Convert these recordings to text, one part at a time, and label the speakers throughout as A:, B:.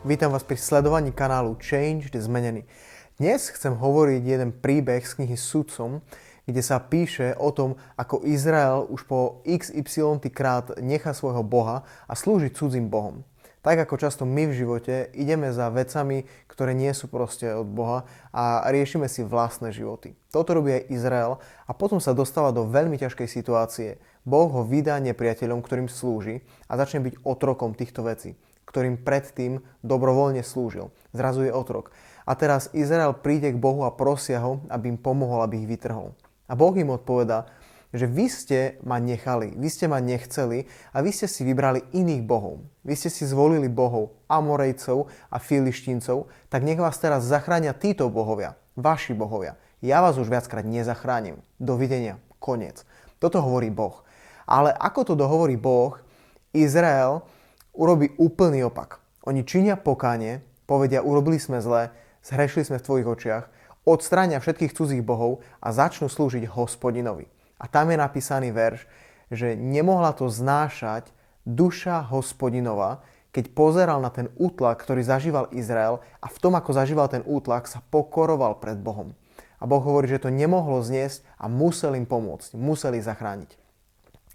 A: vítam vás pri sledovaní kanálu Change, Zmenený. Dnes chcem hovoriť jeden príbeh z knihy Sudcom, kde sa píše o tom, ako Izrael už po XY krát nechá svojho Boha a slúži cudzím Bohom. Tak ako často my v živote ideme za vecami, ktoré nie sú proste od Boha a riešime si vlastné životy. Toto robí aj Izrael a potom sa dostáva do veľmi ťažkej situácie. Boh ho vydá nepriateľom, ktorým slúži a začne byť otrokom týchto vecí ktorým predtým dobrovoľne slúžil. Zrazu je otrok. A teraz Izrael príde k Bohu a prosia ho, aby im pomohol, aby ich vytrhol. A Boh im odpovedá, že vy ste ma nechali, vy ste ma nechceli a vy ste si vybrali iných bohov. Vy ste si zvolili bohov Amorejcov a Filištíncov, tak nech vás teraz zachránia títo bohovia, vaši bohovia. Ja vás už viackrát nezachránim. Dovidenia. Koniec. Toto hovorí Boh. Ale ako to dohovorí Boh, Izrael urobí úplný opak. Oni činia pokánie, povedia, urobili sme zle, zhrešili sme v tvojich očiach, odstránia všetkých cudzích bohov a začnú slúžiť hospodinovi. A tam je napísaný verš, že nemohla to znášať duša hospodinova, keď pozeral na ten útlak, ktorý zažíval Izrael a v tom, ako zažíval ten útlak, sa pokoroval pred Bohom. A Boh hovorí, že to nemohlo zniesť a musel im pomôcť, museli zachrániť.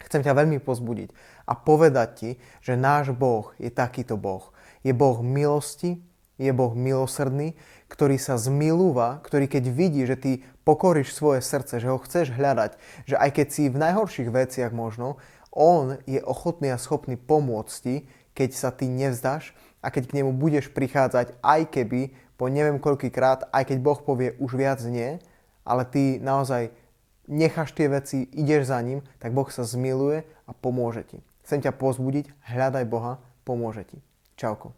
A: Chcem ťa veľmi pozbudiť a povedať ti, že náš Boh je takýto Boh. Je Boh milosti, je Boh milosrdný, ktorý sa zmilúva, ktorý keď vidí, že ty pokoríš svoje srdce, že ho chceš hľadať, že aj keď si v najhorších veciach možno, on je ochotný a schopný pomôcť ti, keď sa ty nevzdáš a keď k nemu budeš prichádzať, aj keby po neviem koľkýkrát, aj keď Boh povie už viac nie, ale ty naozaj necháš tie veci, ideš za ním, tak Boh sa zmiluje a pomôže ti. Chcem ťa pozbudiť, hľadaj Boha, pomôže ti. Čauko.